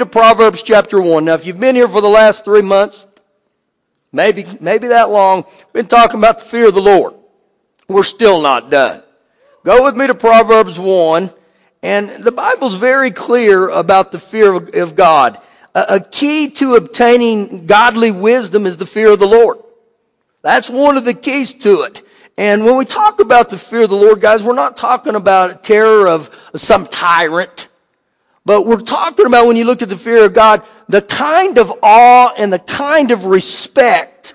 to Proverbs chapter 1. Now, if you've been here for the last three months, maybe, maybe that long, been talking about the fear of the Lord. We're still not done. Go with me to Proverbs 1, and the Bible's very clear about the fear of, God. A key to obtaining godly wisdom is the fear of the Lord. That's one of the keys to it. And when we talk about the fear of the Lord, guys, we're not talking about terror of some tyrant. But we're talking about when you look at the fear of God, the kind of awe and the kind of respect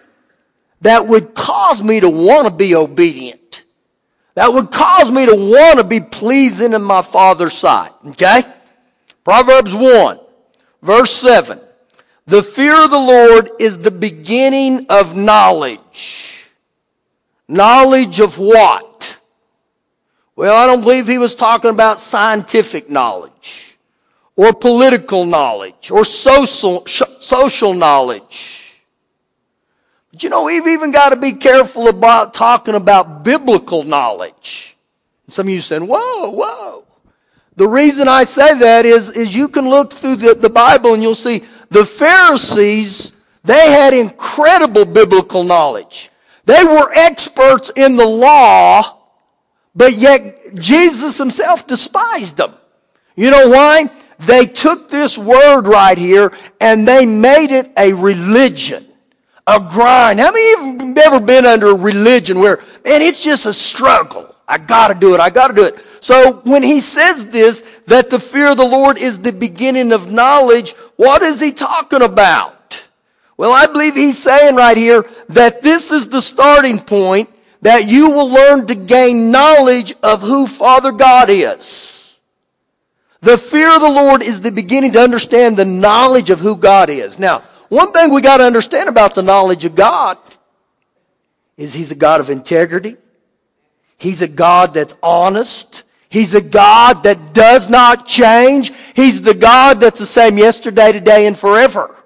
that would cause me to want to be obedient. That would cause me to want to be pleasing in my Father's sight. Okay? Proverbs 1, verse 7. The fear of the Lord is the beginning of knowledge. Knowledge of what? Well, I don't believe he was talking about scientific knowledge or political knowledge or social, social knowledge. But you know, we've even got to be careful about talking about biblical knowledge. Some of you saying, whoa, whoa. The reason I say that is, is you can look through the, the Bible and you'll see the Pharisees, they had incredible biblical knowledge. They were experts in the law, but yet Jesus himself despised them. You know why? They took this word right here and they made it a religion, a grind. How many of you have ever been under a religion where, man, it's just a struggle? I gotta do it. I gotta do it. So when he says this, that the fear of the Lord is the beginning of knowledge, what is he talking about? Well, I believe he's saying right here that this is the starting point that you will learn to gain knowledge of who Father God is. The fear of the Lord is the beginning to understand the knowledge of who God is. Now, one thing we got to understand about the knowledge of God is He's a God of integrity. He's a God that's honest. He's a God that does not change. He's the God that's the same yesterday, today, and forever.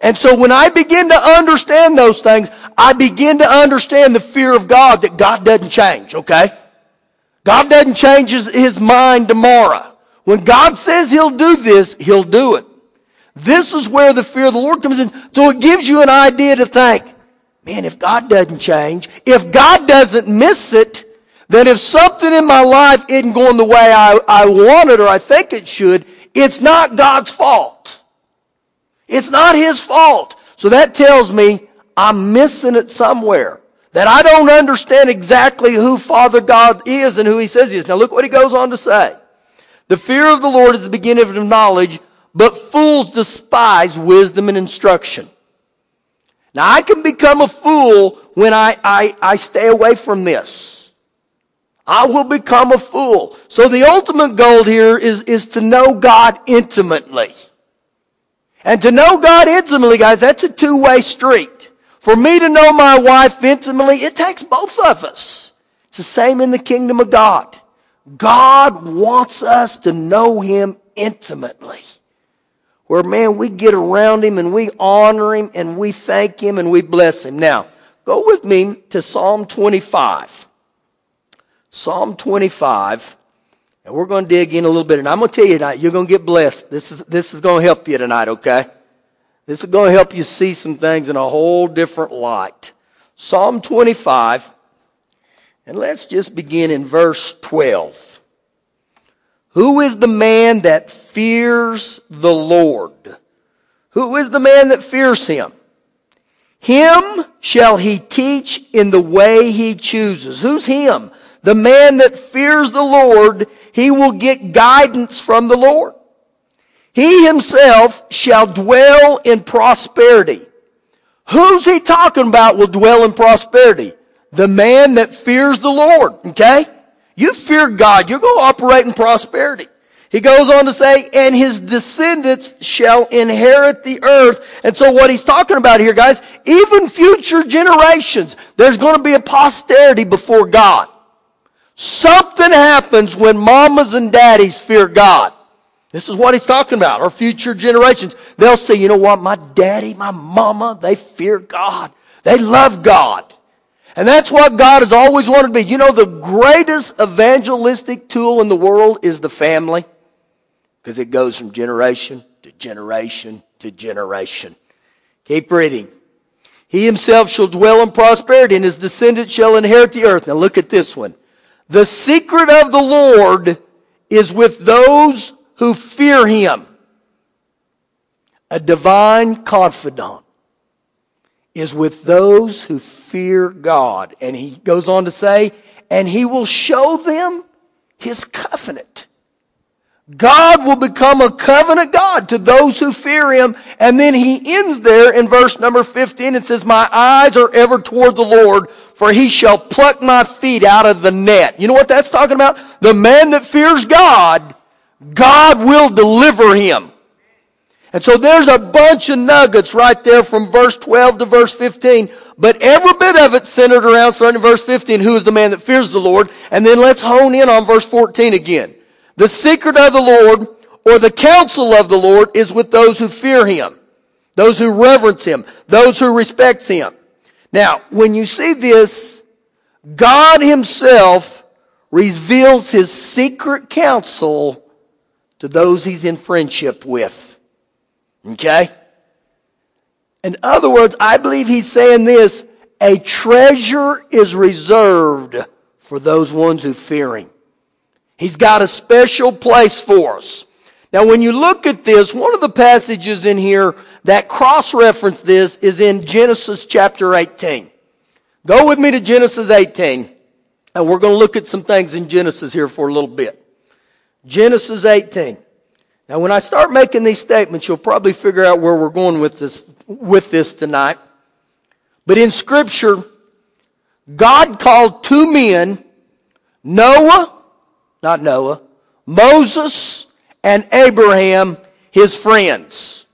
And so when I begin to understand those things, I begin to understand the fear of God that God doesn't change, okay? God doesn't change his, his mind tomorrow. When God says he'll do this, he'll do it. This is where the fear of the Lord comes in. So it gives you an idea to think, man, if God doesn't change, if God doesn't miss it, then if something in my life isn't going the way I, I want it or I think it should, it's not God's fault. It's not his fault. So that tells me I'm missing it somewhere. That I don't understand exactly who Father God is and who he says he is. Now look what he goes on to say. The fear of the Lord is the beginning of knowledge, but fools despise wisdom and instruction. Now I can become a fool when I, I, I stay away from this. I will become a fool. So the ultimate goal here is, is to know God intimately. And to know God intimately, guys, that's a two-way street. For me to know my wife intimately, it takes both of us. It's the same in the kingdom of God. God wants us to know Him intimately. Where, man, we get around Him and we honor Him and we thank Him and we bless Him. Now, go with me to Psalm 25. Psalm 25. And we're going to dig in a little bit. And I'm going to tell you tonight, you're going to get blessed. This is, this is going to help you tonight, okay? This is going to help you see some things in a whole different light. Psalm 25. And let's just begin in verse 12. Who is the man that fears the Lord? Who is the man that fears him? Him shall he teach in the way he chooses. Who's him? The man that fears the Lord, he will get guidance from the Lord. He himself shall dwell in prosperity. Who's he talking about will dwell in prosperity? The man that fears the Lord, okay? You fear God, you're going to operate in prosperity. He goes on to say, and his descendants shall inherit the earth. And so what he's talking about here, guys, even future generations, there's going to be a posterity before God. Something happens when mamas and daddies fear God. This is what he's talking about. Our future generations. They'll say, you know what? My daddy, my mama, they fear God. They love God. And that's what God has always wanted to be. You know, the greatest evangelistic tool in the world is the family. Because it goes from generation to generation to generation. Keep reading. He himself shall dwell in prosperity, and his descendants shall inherit the earth. Now look at this one. The secret of the Lord is with those who fear him. A divine confidant is with those who fear God. And he goes on to say, and he will show them his covenant. God will become a covenant God to those who fear him. And then he ends there in verse number 15 and says, My eyes are ever toward the Lord, for he shall pluck my feet out of the net. You know what that's talking about? The man that fears God, God will deliver him. And so there's a bunch of nuggets right there from verse 12 to verse 15. But every bit of it centered around starting in verse 15, who is the man that fears the Lord? And then let's hone in on verse 14 again. The secret of the Lord or the counsel of the Lord is with those who fear him, those who reverence him, those who respect him. Now, when you see this, God himself reveals his secret counsel to those he's in friendship with. Okay? In other words, I believe he's saying this, a treasure is reserved for those ones who fear him. He's got a special place for us. Now, when you look at this, one of the passages in here that cross-reference this is in Genesis chapter 18. Go with me to Genesis 18, and we're going to look at some things in Genesis here for a little bit. Genesis 18. Now, when I start making these statements, you'll probably figure out where we're going with this, with this tonight. But in Scripture, God called two men, Noah not Noah, Moses and Abraham, his friends.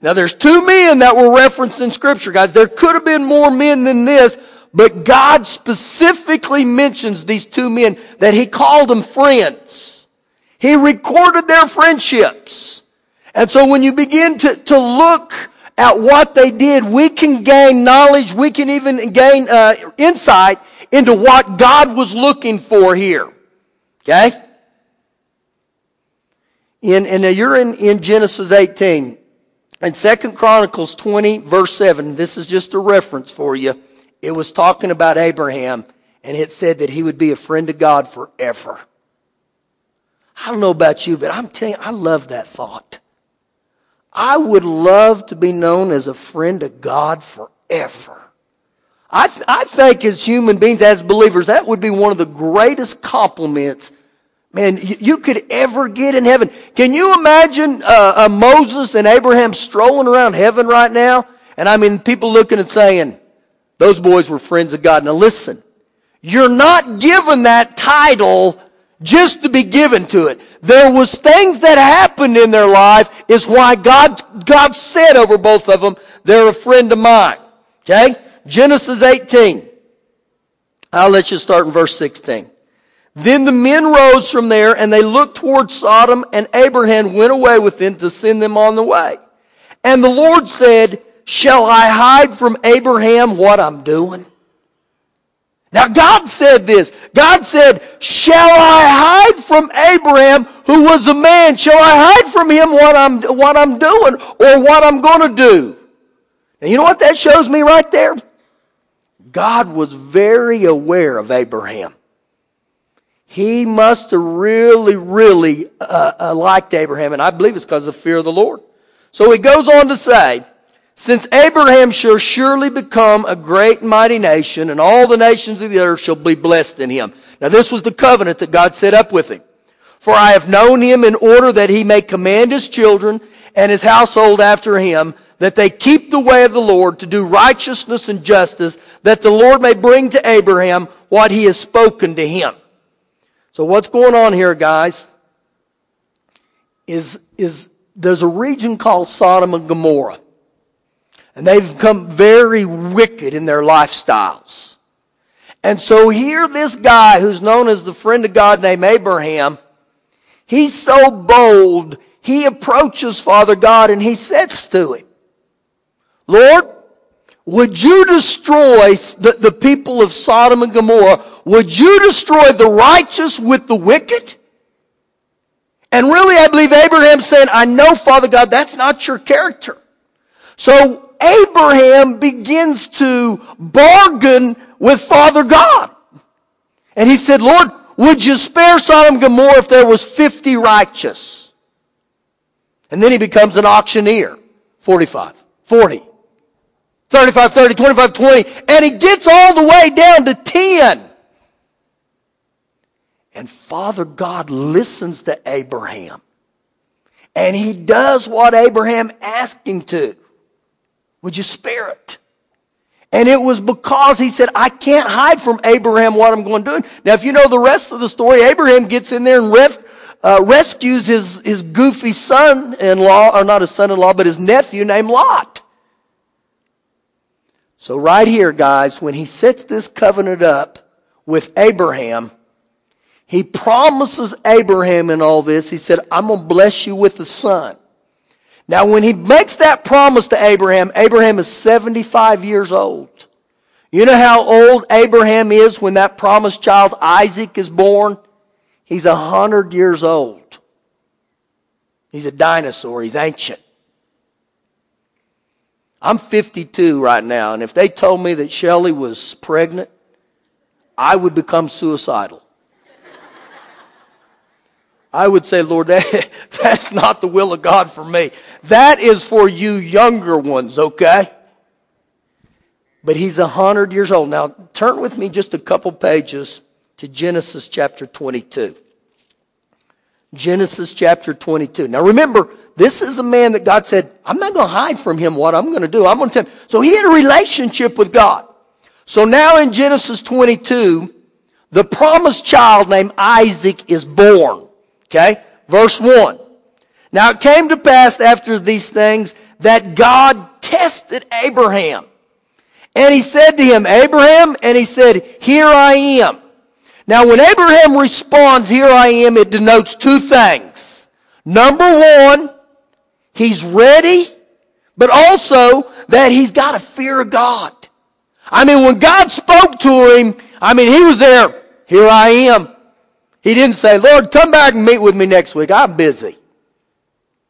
Now there's two men that were referenced in scripture, guys. There could have been more men than this, but God specifically mentions these two men that he called them friends. He recorded their friendships. And so when you begin to, to look at what they did, we can gain knowledge, we can even gain uh, insight into what God was looking for here. Okay? In, and you're in, in Genesis 18. In Second Chronicles 20, verse 7, this is just a reference for you. It was talking about Abraham, and it said that he would be a friend of God forever. I don't know about you, but I'm telling you, I love that thought. I would love to be known as a friend of God forever. I, th- I think as human beings, as believers, that would be one of the greatest compliments, man, you, you could ever get in heaven. Can you imagine uh, uh, Moses and Abraham strolling around heaven right now? And I mean, people looking and saying, those boys were friends of God. Now listen, you're not given that title just to be given to it. There was things that happened in their life is why God, God said over both of them, they're a friend of mine. Okay? Genesis 18. I'll let you start in verse 16. Then the men rose from there and they looked toward Sodom and Abraham went away with them to send them on the way. And the Lord said, shall I hide from Abraham what I'm doing? Now God said this. God said, shall I hide from Abraham who was a man? Shall I hide from him what I'm, what I'm doing or what I'm going to do? And you know what that shows me right there? God was very aware of Abraham. He must have really, really uh, uh, liked Abraham, and I believe it's because of the fear of the Lord. So he goes on to say, since Abraham shall surely become a great and mighty nation, and all the nations of the earth shall be blessed in him. Now this was the covenant that God set up with him. For I have known him in order that he may command his children and his household after him, that they keep the way of the Lord to do righteousness and justice, that the Lord may bring to Abraham what he has spoken to him. So what's going on here, guys, is, is there's a region called Sodom and Gomorrah. And they've become very wicked in their lifestyles. And so here this guy who's known as the friend of God named Abraham, he's so bold, he approaches Father God and he says to him, Lord, would you destroy the, the people of Sodom and Gomorrah? Would you destroy the righteous with the wicked? And really, I believe Abraham said, I know, Father God, that's not your character. So Abraham begins to bargain with Father God. And he said, Lord, would you spare Sodom and Gomorrah if there was 50 righteous? And then he becomes an auctioneer. 45, 40, 35, 30, 25, 20. And he gets all the way down to 10. And Father God listens to Abraham. And he does what Abraham asked him to. Would you spare it? And it was because he said, I can't hide from Abraham what I'm going to do. Now, if you know the rest of the story, Abraham gets in there and ref, uh, rescues his, his goofy son-in-law, or not his son-in-law, but his nephew named Lot. So right here, guys, when he sets this covenant up with Abraham, he promises Abraham in all this, he said, I'm going to bless you with a son. Now, when he makes that promise to Abraham, Abraham is 75 years old. You know how old Abraham is when that promised child Isaac is born? He's 100 years old. He's a dinosaur. He's ancient. I'm 52 right now, and if they told me that Shelley was pregnant, I would become suicidal. I would say, Lord, that, that's not the will of God for me. That is for you younger ones, okay? But he's a hundred years old. Now, turn with me just a couple pages to Genesis chapter 22. Genesis chapter 22. Now remember, this is a man that God said, I'm not going to hide from him what I'm going to do. I'm going to tell him. So he had a relationship with God. So now in Genesis 22, the promised child named Isaac is born. Okay? Verse 1. Now it came to pass after these things that God tested Abraham. And he said to him, Abraham, and he said, Here I am. Now when Abraham responds, Here I am, it denotes two things. Number one, he's ready, but also that he's got a fear of God. I mean, when God spoke to him, I mean, he was there. Here I am. He didn't say, Lord, come back and meet with me next week. I'm busy.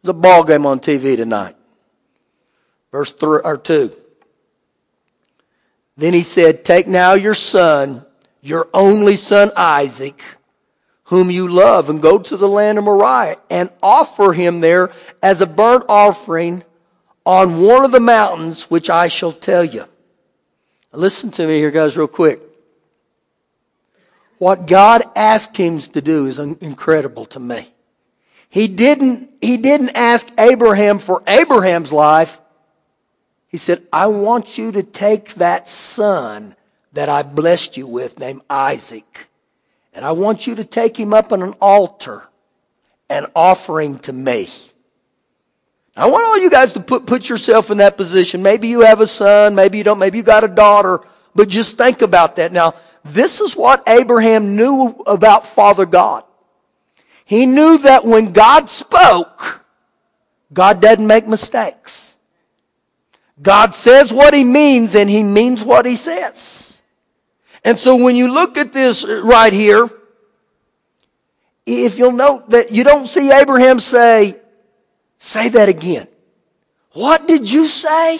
There's a ball game on TV tonight. Verse three or two. Then he said, Take now your son, your only son Isaac, whom you love, and go to the land of Moriah and offer him there as a burnt offering on one of the mountains which I shall tell you. Listen to me here, guys, real quick. What God asked him to do is incredible to me. He didn't, he didn't ask Abraham for Abraham's life. He said, I want you to take that son that I blessed you with named Isaac. And I want you to take him up on an altar and offer him to me. I want all you guys to put, put yourself in that position. Maybe you have a son, maybe you don't, maybe you got a daughter, but just think about that. Now, this is what Abraham knew about Father God. He knew that when God spoke, God doesn't make mistakes. God says what he means and he means what he says. And so when you look at this right here, if you'll note that you don't see Abraham say, say that again. What did you say?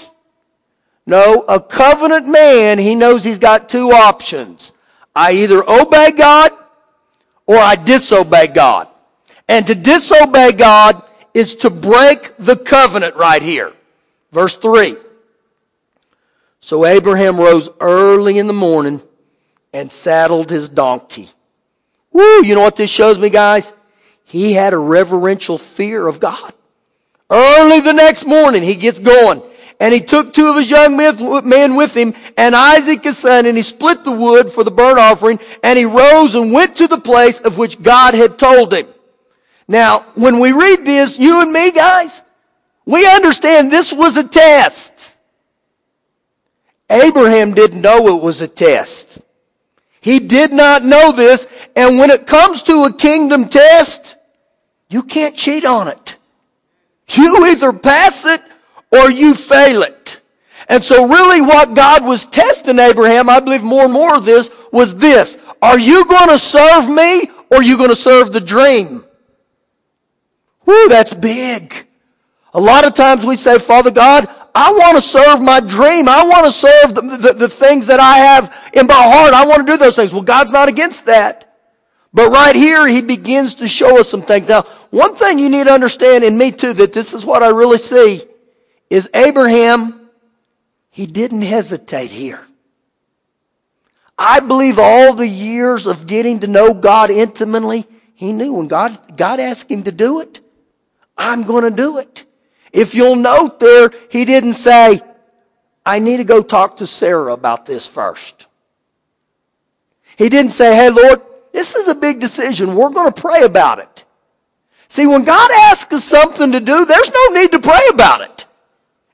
No, a covenant man, he knows he's got two options. I either obey God or I disobey God. And to disobey God is to break the covenant right here. Verse 3. So Abraham rose early in the morning and saddled his donkey. Woo, you know what this shows me, guys? He had a reverential fear of God. Early the next morning, he gets going. And he took two of his young men with him and Isaac his son and he split the wood for the burnt offering and he rose and went to the place of which God had told him. Now, when we read this, you and me guys, we understand this was a test. Abraham didn't know it was a test. He did not know this. And when it comes to a kingdom test, you can't cheat on it. You either pass it or you fail it. And so really what God was testing Abraham, I believe more and more of this, was this. Are you going to serve me or are you going to serve the dream? Whoo, that's big. A lot of times we say, Father God, I want to serve my dream. I want to serve the, the, the, things that I have in my heart. I want to do those things. Well, God's not against that. But right here, he begins to show us some things. Now, one thing you need to understand, and me too, that this is what I really see, is Abraham, he didn't hesitate here. I believe all the years of getting to know God intimately, he knew when God, God asked him to do it, I'm going to do it. If you'll note there, he didn't say, I need to go talk to Sarah about this first. He didn't say, hey Lord, this is a big decision. We're going to pray about it. See, when God asks us something to do, there's no need to pray about it.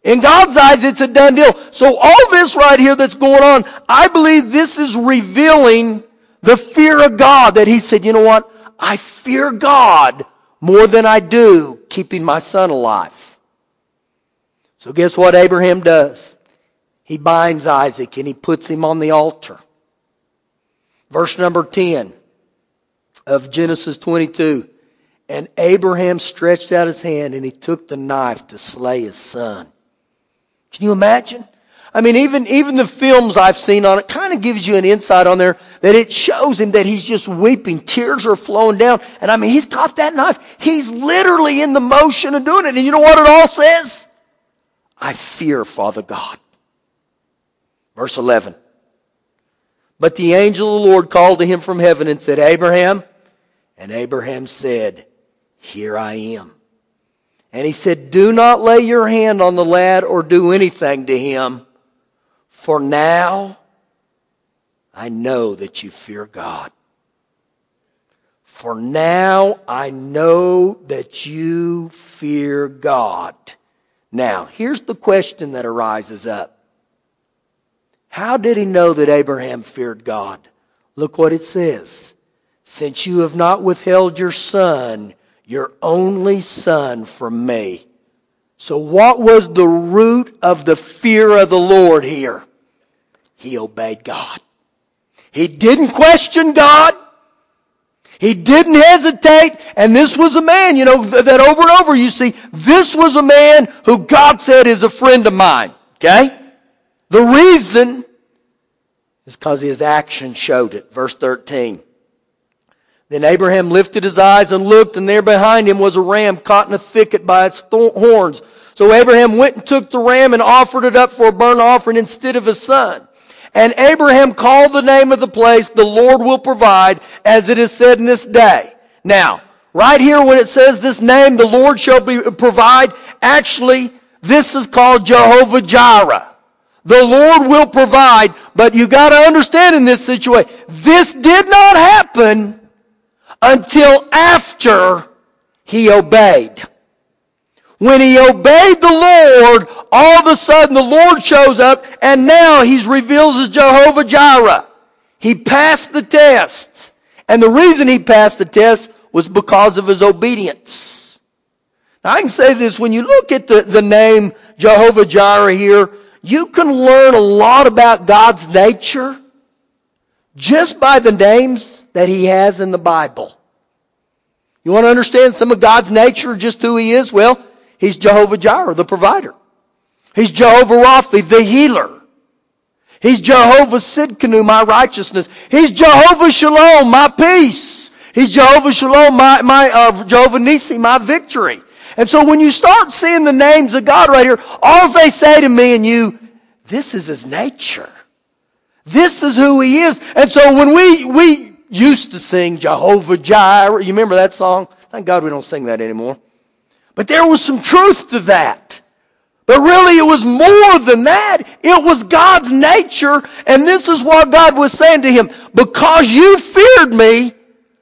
In God's eyes, it's a done deal. So all this right here that's going on, I believe this is revealing the fear of God that he said, you know what? I fear God more than I do keeping my son alive. So guess what Abraham does? He binds Isaac and he puts him on the altar. Verse number 10 of Genesis 22. And Abraham stretched out his hand and he took the knife to slay his son. Can you imagine? I mean, even, even the films I've seen on it kind of gives you an insight on there that it shows him that he's just weeping. Tears are flowing down. And I mean, he's got that knife. He's literally in the motion of doing it. And you know what it all says? I fear Father God. Verse 11. But the angel of the Lord called to him from heaven and said, Abraham. And Abraham said, Here I am. And he said, Do not lay your hand on the lad or do anything to him, for now I know that you fear God. For now I know that you fear God. Now, here's the question that arises up. How did he know that Abraham feared God? Look what it says. Since you have not withheld your son, your only son from me. So what was the root of the fear of the Lord here? He obeyed God. He didn't question God. He didn't hesitate. And this was a man, you know, that over and over you see, this was a man who God said is a friend of mine. Okay? The reason is because his action showed it. Verse 13. Then Abraham lifted his eyes and looked, and there behind him was a ram caught in a thicket by its horns. So Abraham went and took the ram and offered it up for a burnt offering instead of his son. And Abraham called the name of the place, the Lord will provide, as it is said in this day. Now, right here when it says this name, the Lord shall be, provide, actually, this is called Jehovah Jireh. The Lord will provide, but you gotta understand in this situation, this did not happen until after he obeyed. When he obeyed the Lord, all of a sudden the Lord shows up and now he's revealed as Jehovah Jireh. He passed the test. And the reason he passed the test was because of his obedience. Now I can say this, when you look at the, the name Jehovah Jireh here, you can learn a lot about God's nature just by the names that he has in the Bible. You want to understand some of God's nature, just who he is? Well, he's Jehovah Jireh, the provider. He's Jehovah Rapha, the healer. He's Jehovah Sidkenu, my righteousness. He's Jehovah Shalom, my peace. He's Jehovah Shalom, my, my uh, Jehovah Nisi, my victory. And so when you start seeing the names of God right here, all they say to me and you, this is his nature. This is who he is. And so when we, we used to sing Jehovah Jireh, you remember that song? Thank God we don't sing that anymore. But there was some truth to that. But really it was more than that. It was God's nature. And this is what God was saying to him. Because you feared me,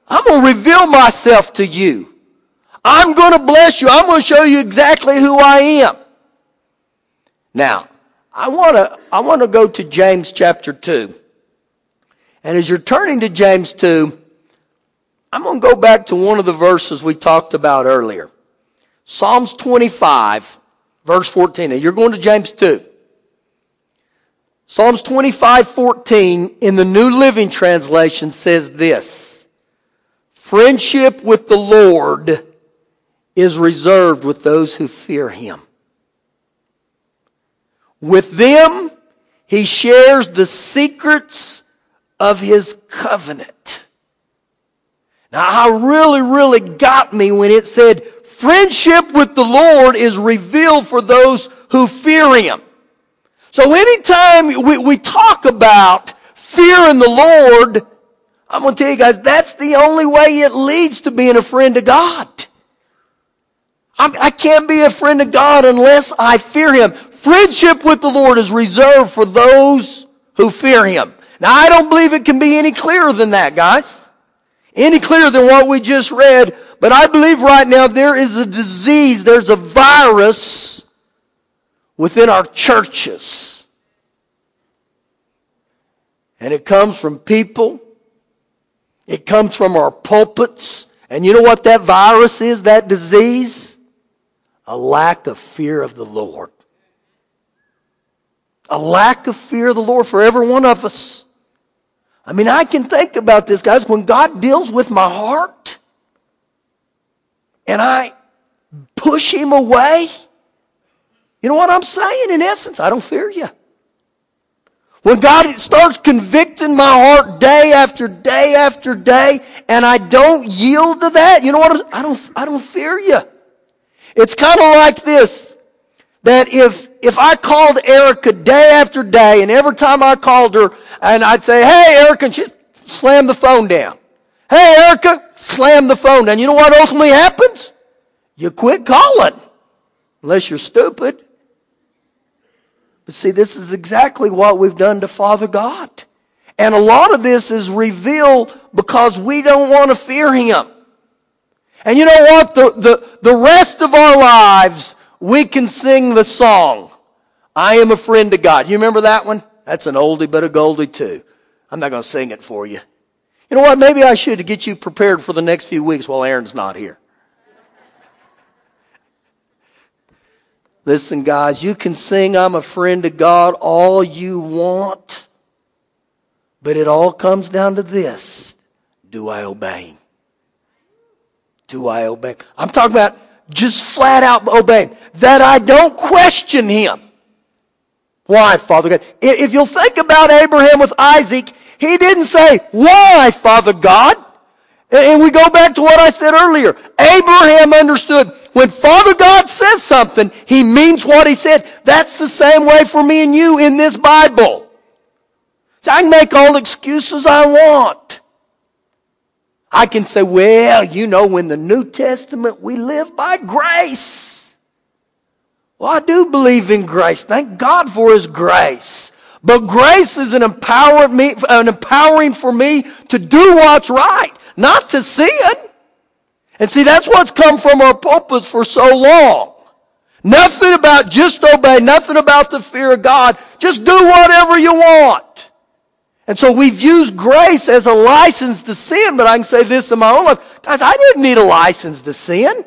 I'm going to reveal myself to you. I'm going to bless you. I'm going to show you exactly who I am. Now, I want to, I want to go to James chapter 2. And as you're turning to James 2, I'm going to go back to one of the verses we talked about earlier. Psalms 25, verse 14. Now you're going to James 2. Psalms 25, 14 in the New Living Translation says this. Friendship with the Lord is reserved with those who fear him. With them, he shares the secrets of his covenant. Now, I really, really got me when it said, friendship with the Lord is revealed for those who fear him. So anytime we, we talk about fear in the Lord, I'm going to tell you guys, that's the only way it leads to being a friend of God. I'm, I can not be a friend of God unless I fear Him. Friendship with the Lord is reserved for those who fear Him. Now, I don't believe it can be any clearer than that, guys. Any clearer than what we just read. But I believe right now there is a disease, there's a virus within our churches. And it comes from people. It comes from our pulpits. And you know what that virus is, that disease? A lack of fear of the Lord. A lack of fear of the Lord for every one of us. I mean, I can think about this, guys, when God deals with my heart and I push him away. You know what I'm saying? In essence, I don't fear you. When God starts convicting my heart day after day after day, and I don't yield to that, you know what? I don't, I don't fear you. It's kind of like this that if, if I called Erica day after day, and every time I called her, and I'd say, hey, Erica, and she'd slam the phone down. Hey, Erica, slam the phone down. You know what ultimately happens? You quit calling. Unless you're stupid. But see, this is exactly what we've done to Father God. And a lot of this is revealed because we don't want to fear Him. And you know what? The, the, the rest of our lives, we can sing the song, I am a friend to God. You remember that one? That's an oldie but a goldie too. I'm not going to sing it for you. You know what? Maybe I should get you prepared for the next few weeks while Aaron's not here. Listen, guys, you can sing I'm a friend to God all you want, but it all comes down to this do I obey? Do I obey? I'm talking about just flat out obeying. That I don't question him. Why, Father God? If you'll think about Abraham with Isaac, he didn't say, why, Father God? And we go back to what I said earlier. Abraham understood when Father God says something, he means what he said. That's the same way for me and you in this Bible. So I can make all excuses I want. I can say, well, you know, in the New Testament, we live by grace. Well, I do believe in grace. Thank God for His grace. But grace is an empowering, me, an empowering for me to do what's right, not to sin. And see, that's what's come from our pulpits for so long. Nothing about just obey, nothing about the fear of God. Just do whatever you want. And so we've used grace as a license to sin, but I can say this in my own life. Guys, I didn't need a license to sin.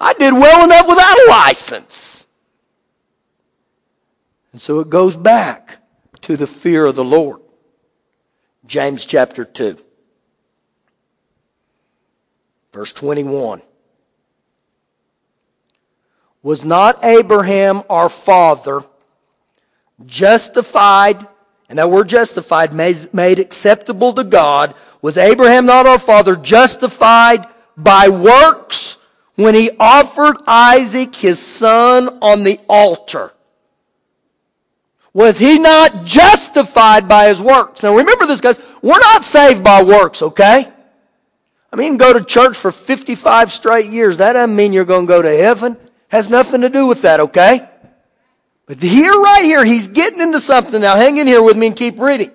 I did well enough without a license. And so it goes back to the fear of the Lord. James chapter 2, verse 21. Was not Abraham our father justified and that word justified, made acceptable to God, was Abraham not our father justified by works when he offered Isaac his son on the altar? Was he not justified by his works? Now remember this, guys. We're not saved by works, okay? I mean, go to church for 55 straight years. That doesn't mean you're going to go to heaven. Has nothing to do with that, okay? But here, right here, he's getting into something. Now hang in here with me and keep reading.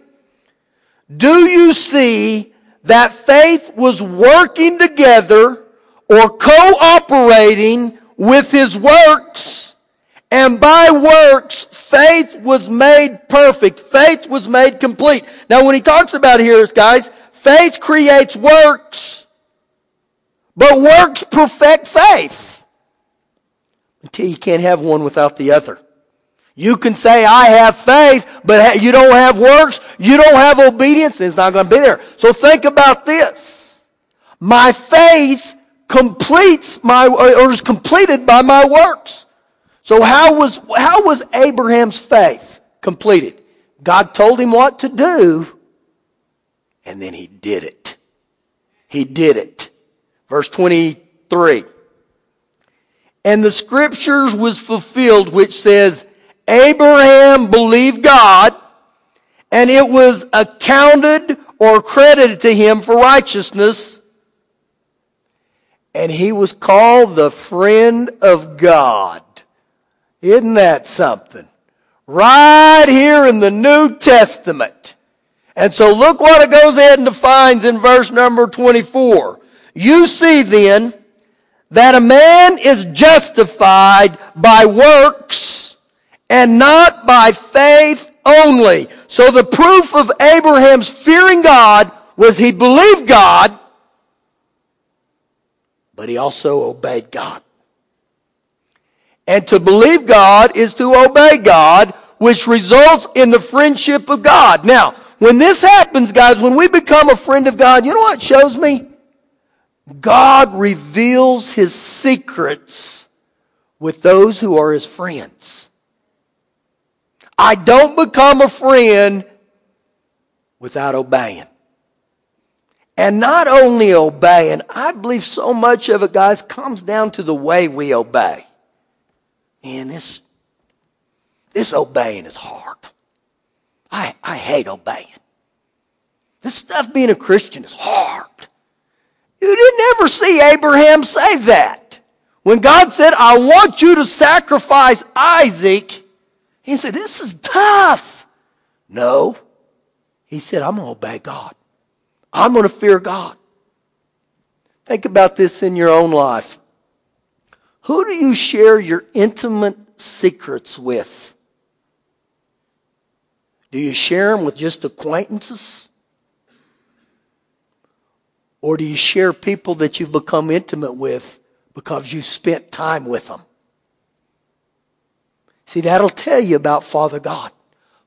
Do you see that faith was working together or cooperating with his works? And by works, faith was made perfect. Faith was made complete. Now when he talks about here, guys, faith creates works, but works perfect faith. Until you can't have one without the other. You can say, I have faith, but you don't have works, you don't have obedience, it's not going to be there. So think about this. My faith completes my, or is completed by my works. So how was, how was Abraham's faith completed? God told him what to do, and then he did it. He did it. Verse 23. And the scriptures was fulfilled which says, Abraham believed God, and it was accounted or credited to him for righteousness, and he was called the friend of God. Isn't that something? Right here in the New Testament. And so look what it goes ahead and defines in verse number 24. You see then that a man is justified by works and not by faith only. So the proof of Abraham's fearing God was he believed God, but he also obeyed God. And to believe God is to obey God, which results in the friendship of God. Now, when this happens, guys, when we become a friend of God, you know what shows me? God reveals his secrets with those who are his friends. I don't become a friend without obeying. And not only obeying, I believe so much of it, guys, comes down to the way we obey. And this, this obeying is hard. I, I hate obeying. This stuff being a Christian is hard. You didn't ever see Abraham say that. When God said, I want you to sacrifice Isaac, he said, This is tough. No. He said, I'm going to obey God. I'm going to fear God. Think about this in your own life. Who do you share your intimate secrets with? Do you share them with just acquaintances? Or do you share people that you've become intimate with because you spent time with them? See, that'll tell you about Father God.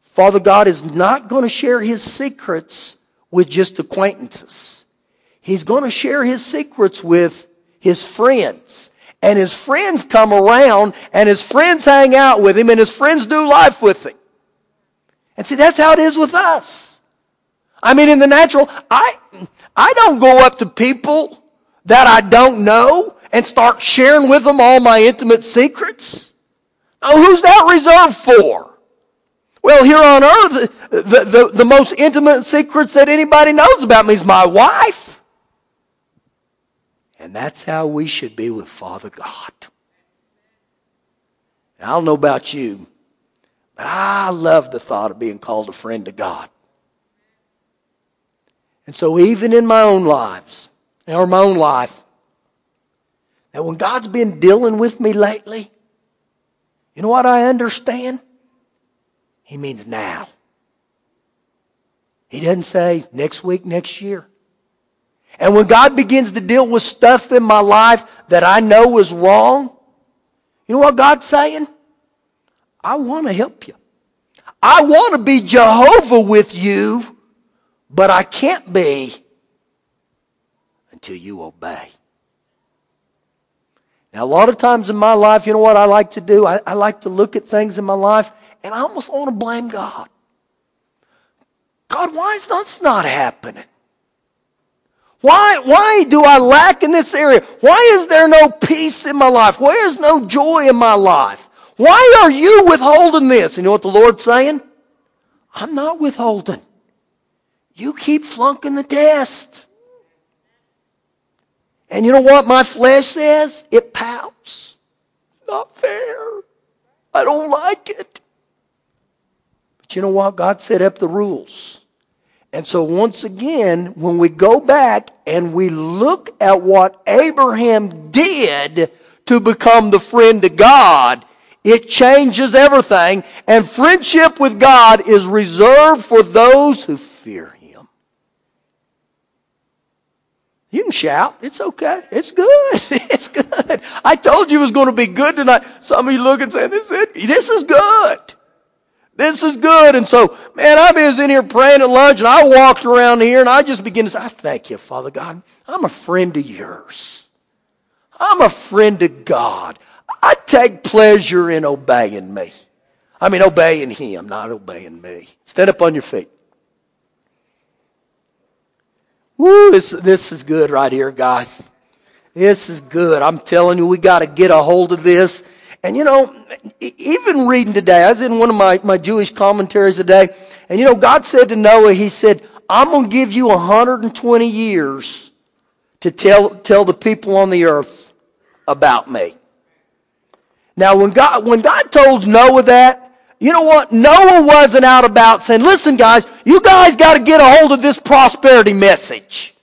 Father God is not going to share his secrets with just acquaintances. He's going to share his secrets with his friends. And his friends come around and his friends hang out with him and his friends do life with him. And see, that's how it is with us. I mean, in the natural, I, I don't go up to people that I don't know and start sharing with them all my intimate secrets. Now, who's that reserved for? Well, here on earth, the, the, the most intimate secrets that anybody knows about me is my wife. And that's how we should be with Father God. Now, I don't know about you, but I love the thought of being called a friend to God. And so even in my own lives, or my own life, that when God's been dealing with me lately, you know what I understand? He means now. He doesn't say next week, next year. And when God begins to deal with stuff in my life that I know is wrong, you know what God's saying? I want to help you. I want to be Jehovah with you but I can't be until you obey. Now, a lot of times in my life, you know what I like to do? I, I like to look at things in my life and I almost want to blame God. God, why is this not happening? Why, why do I lack in this area? Why is there no peace in my life? Where is no joy in my life? Why are you withholding this? And you know what the Lord's saying? I'm not withholding. You keep flunking the test. And you know what my flesh says? It pouts. Not fair. I don't like it. But you know what? God set up the rules. And so once again, when we go back and we look at what Abraham did to become the friend of God, it changes everything. And friendship with God is reserved for those who fear Him. You can shout. It's okay. It's good. It's good. I told you it was going to be good tonight. Some of you look and say, this is, good. This is good. And so, man, I was in here praying at lunch and I walked around here and I just began to say, I thank you, Father God. I'm a friend of yours. I'm a friend of God. I take pleasure in obeying me. I mean, obeying Him, not obeying me. Stand up on your feet. Woo, this, this is good right here, guys. This is good. I'm telling you, we got to get a hold of this. And you know, even reading today, I was in one of my, my Jewish commentaries today, and you know, God said to Noah, He said, I'm going to give you 120 years to tell, tell the people on the earth about me. Now, when God, when God told Noah that, you know what? Noah wasn't out about saying, listen guys, you guys got to get a hold of this prosperity message.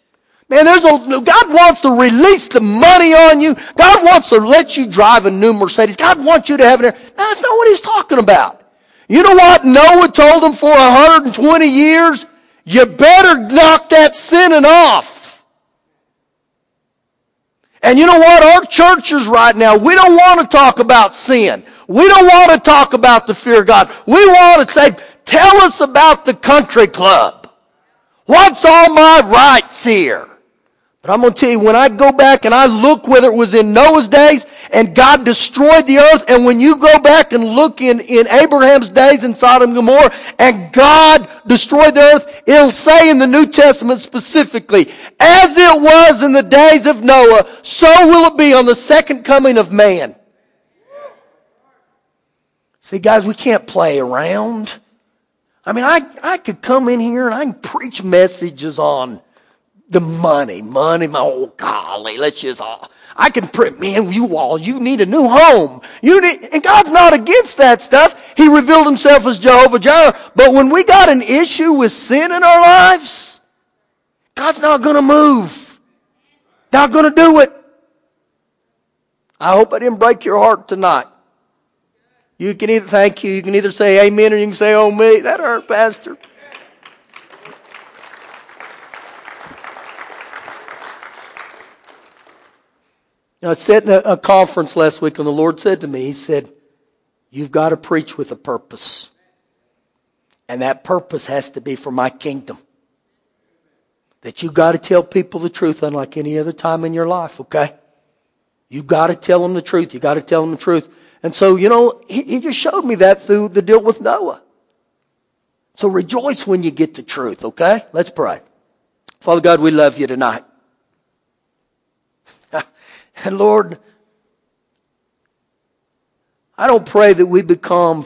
Man, there's a, God wants to release the money on you. God wants to let you drive a new Mercedes. God wants you to have an air. No, That's not what he's talking about. You know what Noah told him for 120 years? You better knock that sinning off. And you know what? Our churches right now, we don't want to talk about sin. We don't want to talk about the fear of God. We want to say, tell us about the country club. What's all my rights here? But I'm going to tell you, when I go back and I look whether it was in Noah's days and God destroyed the earth, and when you go back and look in, in Abraham's days in Sodom and Gomorrah and God destroyed the earth, it'll say in the New Testament specifically, as it was in the days of Noah, so will it be on the second coming of man. See, guys, we can't play around. I mean, I, I could come in here and I can preach messages on the money, money, my oh golly, let's just all. I can print, man, you all, you need a new home. You need, and God's not against that stuff. He revealed himself as Jehovah Jireh. But when we got an issue with sin in our lives, God's not going to move. Not going to do it. I hope I didn't break your heart tonight. You can either thank you, you can either say amen or you can say, oh me. That hurt, Pastor. You know, I sat in a, a conference last week and the Lord said to me, He said, You've got to preach with a purpose. And that purpose has to be for my kingdom. That you've got to tell people the truth unlike any other time in your life, okay? you've got to tell them the truth. You've got to tell them the truth. And so, you know, he, he just showed me that through the deal with Noah. So rejoice when you get the truth, okay? Let's pray. Father God, we love you tonight. And Lord, I don't pray that we become